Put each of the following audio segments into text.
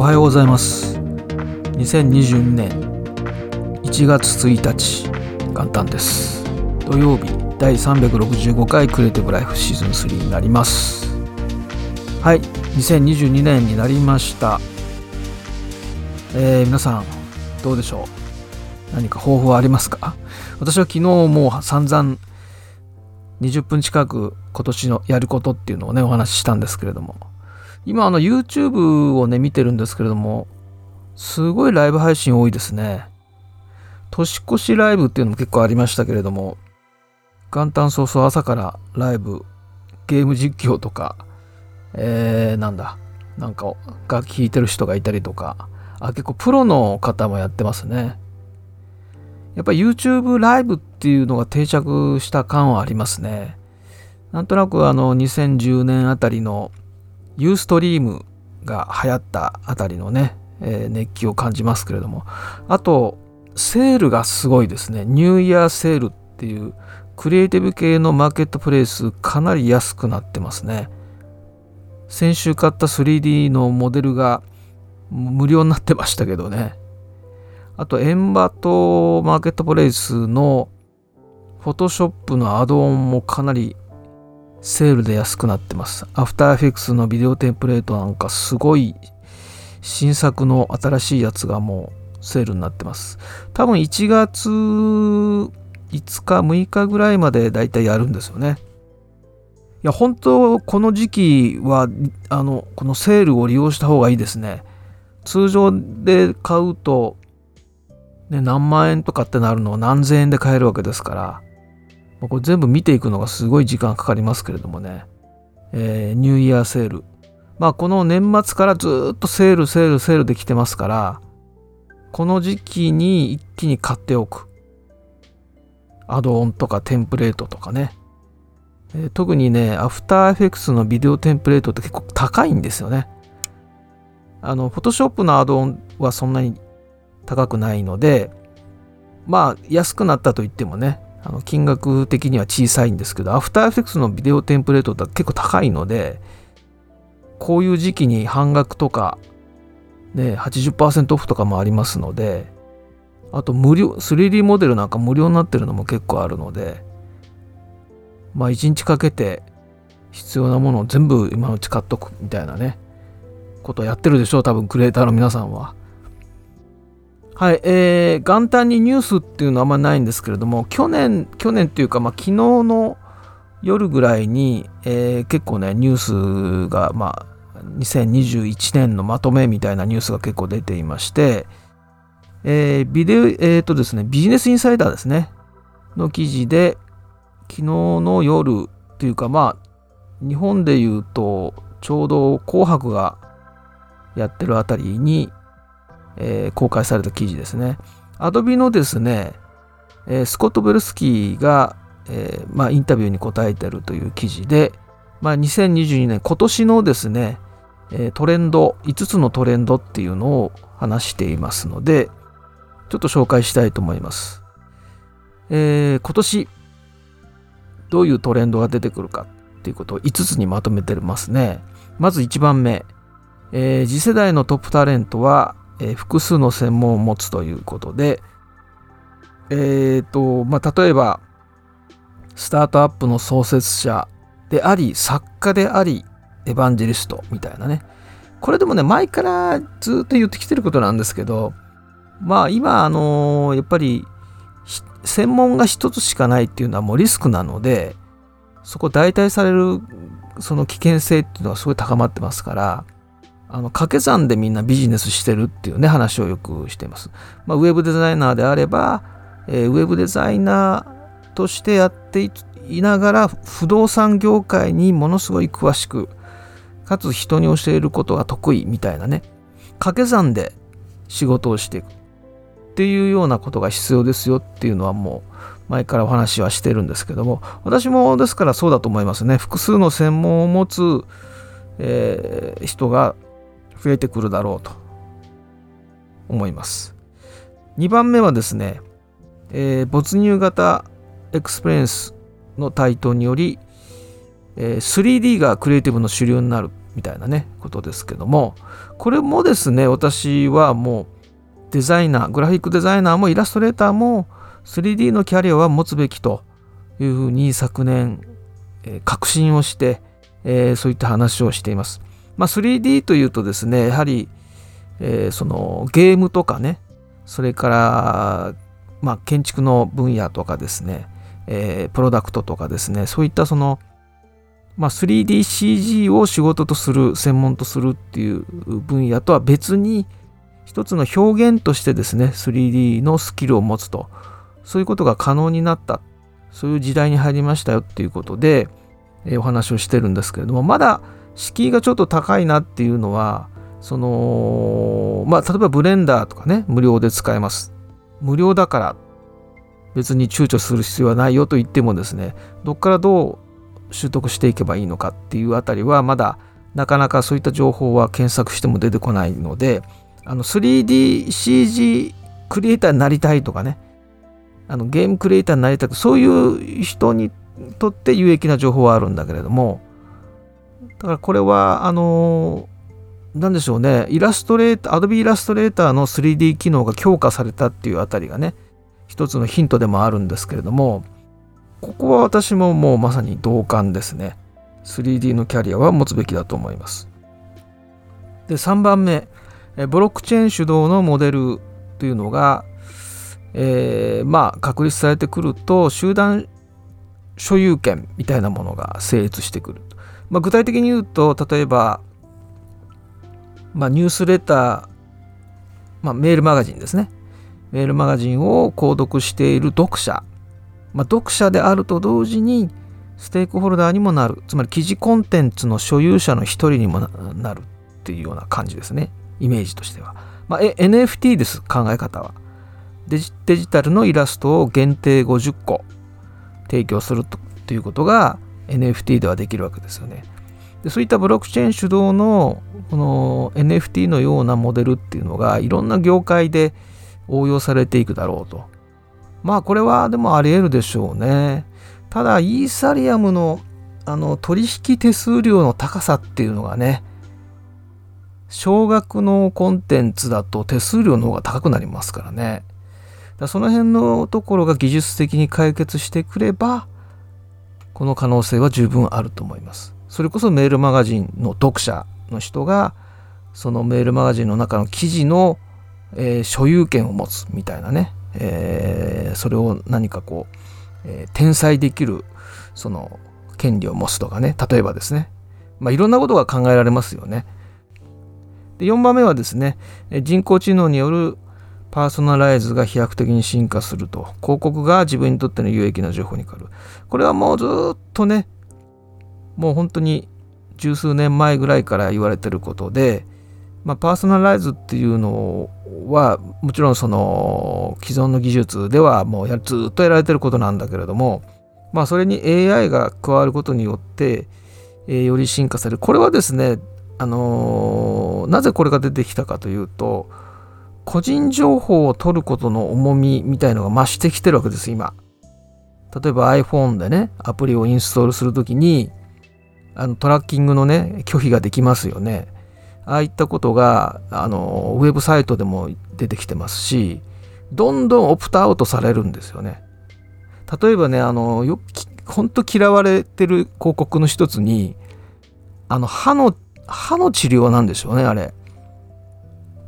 おはようございます。2022年1月1日元旦です。土曜日第365回クリエイティブライフシーズン3になります。はい2022年になりました。えー、皆さんどうでしょう？何か抱負はありますか？私は昨日もう散々20分近く今年のやることっていうのをねお話ししたんですけれども。今あの YouTube をね見てるんですけれどもすごいライブ配信多いですね。年越しライブっていうのも結構ありましたけれども元旦早々朝からライブゲーム実況とかえー、なんだなんか楽器弾いてる人がいたりとかあ結構プロの方もやってますね。やっぱ YouTube ライブっていうのが定着した感はありますね。なんとなくあの2010年あたりのユーストリームが流行ったあたりのね、えー、熱気を感じますけれども。あとセールがすごいですね。ニューイヤーセールっていうクリエイティブ系のマーケットプレイスかなり安くなってますね。先週買った 3D のモデルが無料になってましたけどね。あとエンバとマーケットプレイスのフォトショップのアドオンもかなりセールで安くなってます。アフターエフェクスのビデオテンプレートなんかすごい新作の新しいやつがもうセールになってます。多分1月5日、6日ぐらいまでだいたいやるんですよね。いや、本当この時期は、あの、このセールを利用した方がいいですね。通常で買うと、ね、何万円とかってなるのを何千円で買えるわけですから、これ全部見ていくのがすごい時間かかりますけれどもね、えー、ニューイヤーセール。まあこの年末からずっとセールセールセールで来てますから、この時期に一気に買っておく。アドオンとかテンプレートとかね。えー、特にね、アフターエフェクスのビデオテンプレートって結構高いんですよね。あの、フォトショップのアドオンはそんなに高くないので、まあ安くなったといってもね、あの金額的には小さいんですけど、アフターエフェクスのビデオテンプレートって結構高いので、こういう時期に半額とか、ね、80%オフとかもありますので、あと無料、3D モデルなんか無料になってるのも結構あるので、まあ1日かけて必要なものを全部今のうち買っとくみたいなね、ことをやってるでしょう、多分クリエイターの皆さんは。はい、えー、元旦にニュースっていうのはあんまないんですけれども、去年、去年っていうか、まあ、昨日の夜ぐらいに、えー、結構ね、ニュースが、まあ、2021年のまとめみたいなニュースが結構出ていまして、え、ビデオ、えっ、とですね、ビジネスインサイダーですね、の記事で、昨日の夜というか、まあ、日本で言うと、ちょうど紅白がやってるあたりに、えー、公開された記事ですね。アドビのですね、えー、スコット・ベルスキーが、えー、まあ、インタビューに答えてるという記事で、まあ、2022年今年のですね、えトレンド5つのトレンドっていうのを話していますのでちょっと紹介したいと思います。え今年どういうトレンドが出てくるかっていうことを5つにまとめてますね。まず1番目、え次世代のトップタレントはえー、複数の専門を持つということで、え、ー、と、まあ、例えば、スタートアップの創設者であり、作家であり、エヴァンジェリストみたいなね。これでもね、前からずっと言ってきてることなんですけど、まあ今、あのー、やっぱり、専門が一つしかないっていうのはもうリスクなので、そこ代替されるその危険性っていうのはすごい高まってますから、あの掛け算でみんなビジネスしてるっていうね話をよくしています。まあ、ウェブデザイナーであれば、えー、ウェブデザイナーとしてやっていながら不動産業界にものすごい詳しくかつ人に教えることが得意みたいなね掛け算で仕事をしていくっていうようなことが必要ですよっていうのはもう前からお話はしてるんですけども私もですからそうだと思いますね複数の専門を持つ、えー、人が増えてくるだろうと思います。2番目はですね、えー、没入型エクスペリエンスの台頭により、えー、3D がクリエイティブの主流になるみたいなねことですけどもこれもですね私はもうデザイナーグラフィックデザイナーもイラストレーターも 3D のキャリアは持つべきというふうに昨年、えー、確信をして、えー、そういった話をしています。まあ、3D というとですねやはり、えー、そのゲームとかねそれから、まあ、建築の分野とかですね、えー、プロダクトとかですねそういったその、まあ、3DCG を仕事とする専門とするっていう分野とは別に一つの表現としてですね 3D のスキルを持つとそういうことが可能になったそういう時代に入りましたよっていうことで、えー、お話をしてるんですけれどもまだ敷居がちょっと高いなっていうのはそのまあ例えばブレンダーとかね無料で使えます。無料だから別に躊躇する必要はないよと言ってもですねどっからどう習得していけばいいのかっていうあたりはまだなかなかそういった情報は検索しても出てこないのであの 3DCG クリエイターになりたいとかねあのゲームクリエイターになりたくそういう人にとって有益な情報はあるんだけれどもだからこれはあの何でしょうね。イラストレーター Adobe イラストレーターの 3D 機能が強化されたっていうあたりがね一つのヒントでもあるんですけれどもここは私ももうまさに同感ですね。3D のキャリアは持つべきだと思います。で3番目。ブロックチェーン主導のモデルというのが、えー、まあ確立されてくると集団所有権みたいなものが成立してくる、まあ、具体的に言うと例えばまあ、ニュースレター、まあ、メールマガジンですね。メールマガジンを購読している読者、まあ、読者であると同時にステークホルダーにもなる。つまり記事コンテンツの所有者の一人にもなるっていうような感じですね。イメージとしては、まあ、NFT です考え方は。デジデジタルのイラストを限定50個提供するということが NFT ではできるわけですよねでそういったブロックチェーン主導のこの NFT のようなモデルっていうのがいろんな業界で応用されていくだろうと。まあこれはでもあり得るでしょうね。ただイーサリアムのあの取引手数料の高さっていうのがね少額のコンテンツだと手数料の方が高くなりますからね。だその辺のところが技術的に解決してくればこの可能性は十分あると思います。それこそメールマガジンの読者の人がそのメールマガジンの中の記事の、えー、所有権を持つみたいなね、えー、それを何かこう、えー、転載できるその権利を持つとかね例えばですね、まあ、いろんなことが考えられますよね。で4番目はですね人工知能によるパーソナライズが飛躍的に進化すると。広告が自分にとっての有益な情報に変わる。これはもうずっとねもう本当に十数年前ぐらいから言われてることで、まあ、パーソナライズっていうのはもちろんその既存の技術ではもうやずっとやられてることなんだけれども、まあ、それに AI が加わることによって、えー、より進化される。これはですね、あのー、なぜこれが出てきたかというと個人情報を取ることの重みみたいのが増してきてるわけです今。例えば iPhone でねアプリをインストールするときにあのトラッキングのね拒否ができますよね。ああいったことがあのウェブサイトでも出てきてますしどんどんオプトアウトされるんですよね。例えばねあのよほんと嫌われてる広告の一つにあの歯の歯の治療なんでしょうねあれ。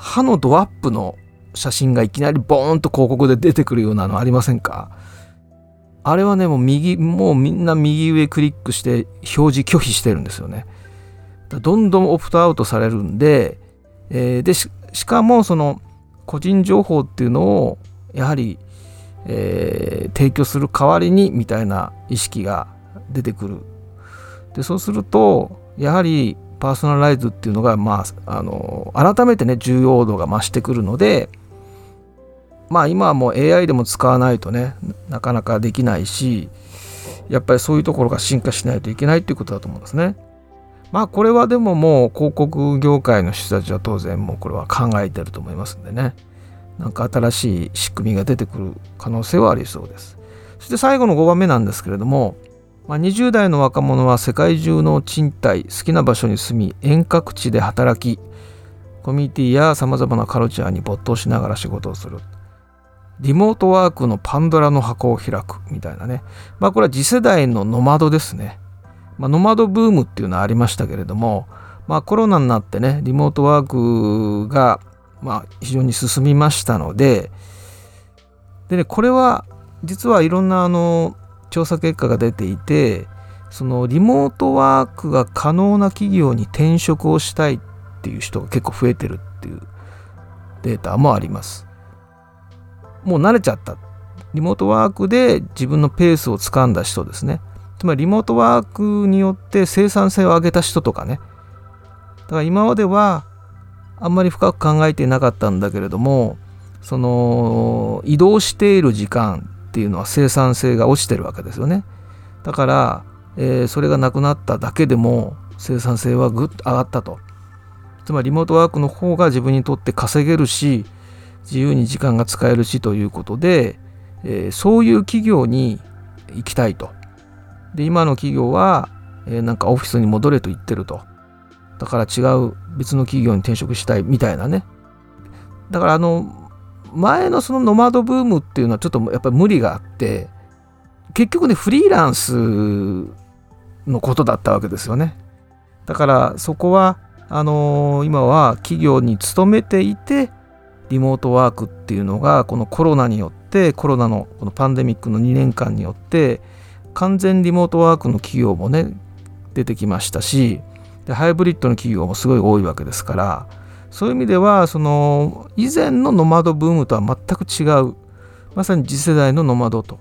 歯のドアップの写真がいきなりボーンと広告で出てくるようなのありませんか？あれはね、もう右、もうみんな右上クリックして表示拒否してるんですよね。どんどんオプトアウトされるんで、えー、でしかもその個人情報っていうのをやはり、えー、提供する代わりにみたいな意識が出てくる。でそうするとやはりパーソナライズっていうのが、まあ、あの改めてね重要度が増してくるので、まあ今はもう AI でも使わないとねなかなかできないしやっぱりそういうところが進化しないといけないっていうことだと思うんですね。まあこれはでももう広告業界の人たちは当然もうこれは考えてると思いますんでねなんか新しい仕組みが出てくる可能性はありそうです。そして最後の5番目なんですけれどもまあ、20代の若者は世界中の賃貸好きな場所に住み遠隔地で働きコミュニティやさまざまなカルチャーに没頭しながら仕事をする。リモートワークのパンドラの箱を開くみたいなね。まあこれは次世代のノマドですね、まあ、ノマドブームっていうのはありましたけれどもまあコロナになってねリモートワークがまあ非常に進みましたのででねこれは実はいろんなあの調査結果が出ていてそのリモートワークが可能な企業に転職をしたいっていう人が結構増えてるっていうデータもあります。もう慣れちゃった。リモートワークで自分のペースをつかんだ人ですね。つまりリモートワークによって生産性を上げた人とかね。だから今まではあんまり深く考えていなかったんだけれどもその移動している時間っていうのは生産性が落ちてるわけですよね。だから、えー、それがなくなっただけでも生産性はぐっと上がったと。つまりリモートワークの方が自分にとって稼げるし自由に時間が使えるしということで、えー、そういう企業に行きたいと。で今の企業は、えー、なんかオフィスに戻れと言ってると。だから違う別の企業に転職したいみたいなね。だからあの前のそのノマドブームっていうのはちょっとやっぱり無理があって結局ねフリーランスのことだったわけですよね。だからそこはあのー、今は企業に勤めていてリモートワークっていうのがこのコロナによってコロナのこのパンデミックの2年間によって完全リモートワークの企業もね出てきましたしでハイブリッドの企業もすごい多いわけですからそういう意味ではその以前のノマドブームとは全く違う。まさに次世代のノマドと。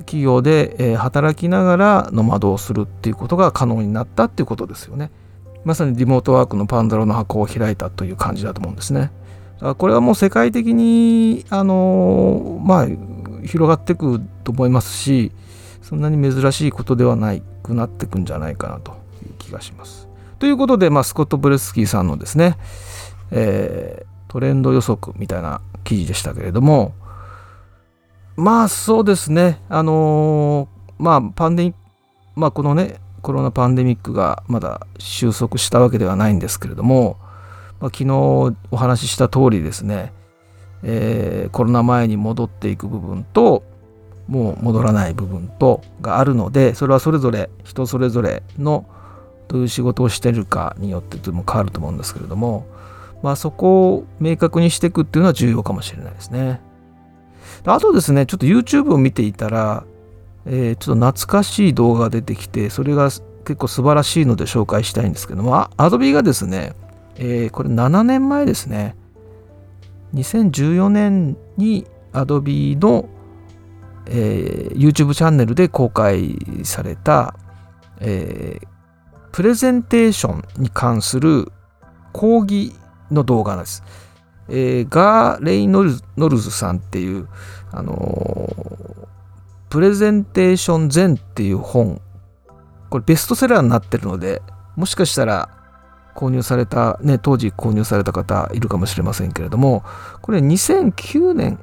企業で働きながらノマドをするっていうことが可能になったっていうことですよね。まさにリモートワークのパンダロの箱を開いたという感じだと思うんですね。これはもう世界的にあのまあ広がっていくと思いますしそんなに珍しいことではないくなっていくんじゃないかなという気がします。ということで、まあ、スコット・ブレスキーさんのですねえー、トレンド予測みたいな記事でしたけれどもまあそうですね。あのー、まあパンデミックまあこのねコロナパンデミックがまだ収束したわけではないんですけれども、まあ、昨日お話しした通りですね、えー、コロナ前に戻っていく部分ともう戻らない部分とがあるのでそれはそれぞれ人それぞれのどういう仕事をしてるかによってとても変わると思うんですけれどもまあ、そこを明確にしていくっていうのは重要かもしれないですね。あとですね、ちょっと YouTube を見ていたら、えー、ちょっと懐かしい動画が出てきて、それが結構素晴らしいので紹介したいんですけども、Adobe がですね、えー、これ7年前ですね、2014年に Adobe の、えー、YouTube チャンネルで公開された、えー、プレゼンテーションに関する講義の動画です。えー、ガー・レイノルズさんっていう、あのー、プレゼンテーション全っていう本、これベストセラーになってるので、もしかしたら購入された、ね、当時購入された方いるかもしれませんけれども、これ2009年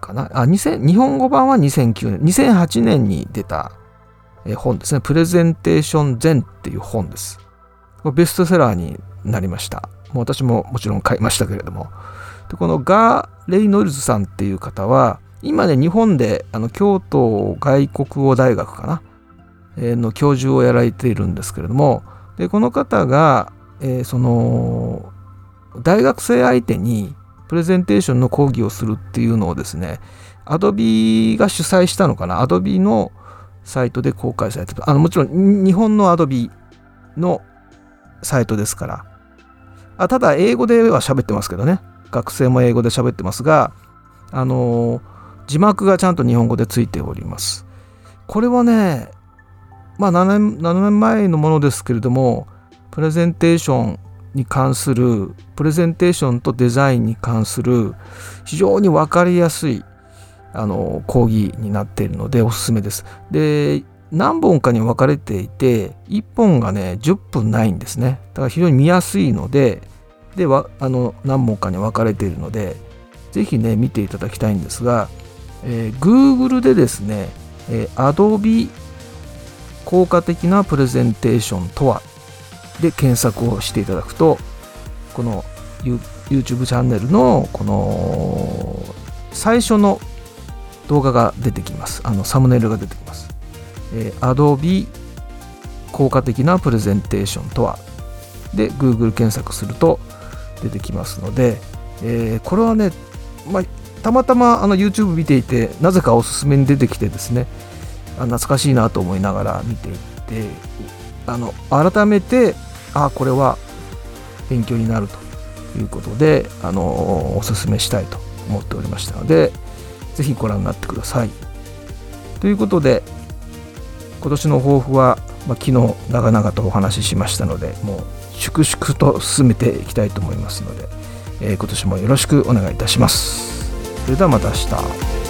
かな？あ、2000日本語版は2009年、2008年に出た本ですね。プレゼンテーション全っていう本です。これベストセラーになりました。もう私ももちろん買いましたけれども。でこのガー・レイノルズさんっていう方は、今ね、日本であの京都外国語大学かな、えー、の教授をやられているんですけれども、でこの方が、えー、その大学生相手にプレゼンテーションの講義をするっていうのをですね、アドビが主催したのかな、アドビのサイトで公開されてる。あのもちろん日本のアドビのサイトですから。あただ、英語では喋ってますけどね。学生も英語で喋ってますが、あの、字幕がちゃんと日本語でついております。これはね、まあ7年 ,7 年前のものですけれども、プレゼンテーションに関する、プレゼンテーションとデザインに関する非常に分かりやすいあの講義になっているのでおすすめです。で、何本かに分かれていて1本がね10分ないんですね。だから非常に見やすいのでであの何本かに分かれているのでぜひね見ていただきたいんですが、えー、Google でですね、えー、Adobe 効果的なプレゼンテーションとは？で検索をしていただくとこの YouTube チャンネルのこの最初の動画が出てきます。あのサムネイルが出てきます、えー、Adobe 効果的なプレゼンテーションとは？で Google 検索すると出てきますので、えー、これはね、まあ、たまたまあの YouTube 見ていてなぜかおすすめに出てきてですねあ懐かしいなと思いながら見ていってあの改めてあこれは勉強になるということであのおすすめしたいと思っておりましたので是非ご覧になってください。ということで今年の抱負は、まあ、昨日長々とお話ししましたのでもう粛々と進めていきたいと思いますので、えー、今年もよろしくお願いいたします。それではまた明日。